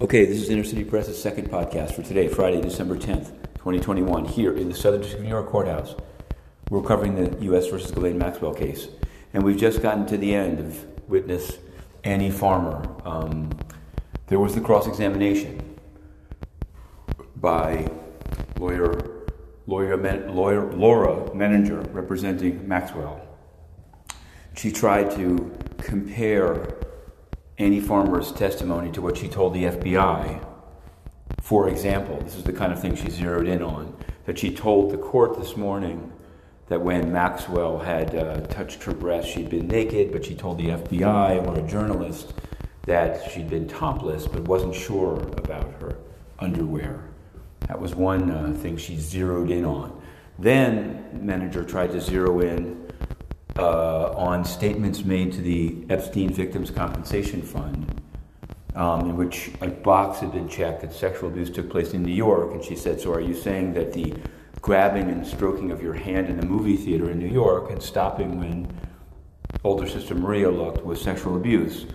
Okay, this is Inner City Press's second podcast for today, Friday, December 10th, 2021, here in the Southern District of New York Courthouse. We're covering the U.S. versus Ghislaine Maxwell case. And we've just gotten to the end of witness Annie Farmer. Um, there was the cross examination by lawyer, lawyer, lawyer Laura Menninger, representing Maxwell. She tried to compare Annie Farmer's testimony to what she told the FBI. For example, this is the kind of thing she zeroed in on that she told the court this morning that when Maxwell had uh, touched her breast, she'd been naked, but she told the FBI or a journalist that she'd been topless but wasn't sure about her underwear. That was one uh, thing she zeroed in on. Then, Menninger tried to zero in uh, on statements made to the Epstein Victims Compensation Fund, um, in which a box had been checked that sexual abuse took place in New York. And she said, So are you saying that the grabbing and stroking of your hand in the movie theater in New York and stopping when older sister Maria looked was sexual abuse?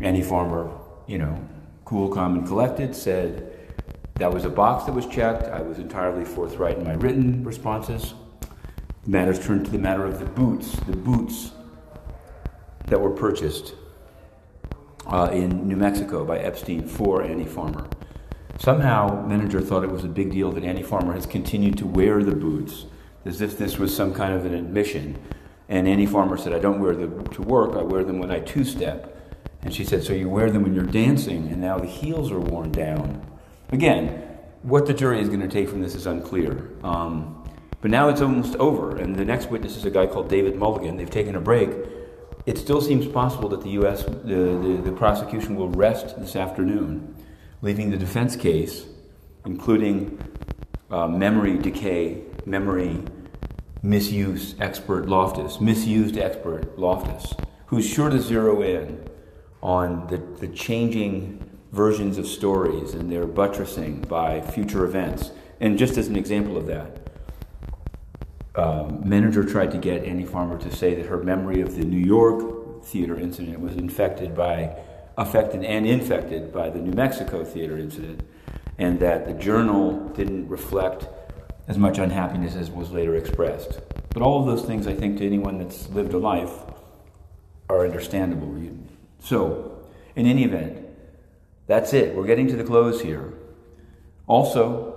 Annie Farmer, you know, cool, calm, and collected, said, That was a box that was checked. I was entirely forthright in my written responses. Matters turn to the matter of the boots, the boots that were purchased uh, in New Mexico by Epstein for Annie Farmer. Somehow, Menninger thought it was a big deal that Annie Farmer has continued to wear the boots, as if this was some kind of an admission. And Annie Farmer said, I don't wear them to work, I wear them when I two step. And she said, So you wear them when you're dancing, and now the heels are worn down. Again, what the jury is going to take from this is unclear. Um, but now it's almost over, and the next witness is a guy called David Mulligan. They've taken a break. It still seems possible that the U.S., the, the, the prosecution will rest this afternoon, leaving the defense case, including uh, memory decay, memory misuse expert Loftus, misused expert Loftus, who's sure to zero in on the, the changing versions of stories and their buttressing by future events. And just as an example of that, um, Menninger tried to get Annie Farmer to say that her memory of the New York theater incident was infected by, affected and infected by the New Mexico theater incident, and that the journal didn't reflect as much unhappiness as was later expressed. But all of those things, I think, to anyone that's lived a life, are understandable. So, in any event, that's it. We're getting to the close here. Also,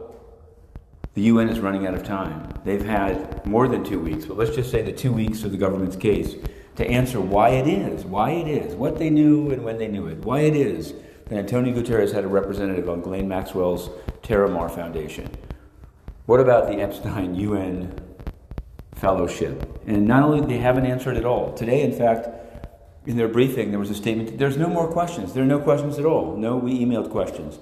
the UN is running out of time. They've had more than two weeks, but let's just say the two weeks of the government's case to answer why it is, why it is, what they knew and when they knew it, why it is that Antonio Guterres had a representative on Ghislaine Maxwell's Terramar Foundation. What about the Epstein UN Fellowship? And not only they haven't answered at all. Today, in fact, in their briefing, there was a statement there's no more questions. There are no questions at all. No, we emailed questions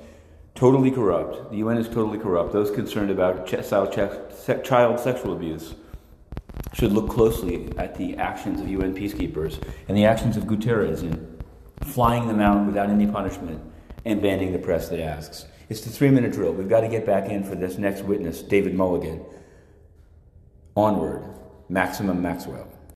totally corrupt. The UN is totally corrupt. Those concerned about child sexual abuse should look closely at the actions of UN peacekeepers and the actions of Guterres in flying them out without any punishment and banning the press that asks. It's the three minute drill. We've got to get back in for this next witness, David Mulligan. Onward, Maximum Maxwell.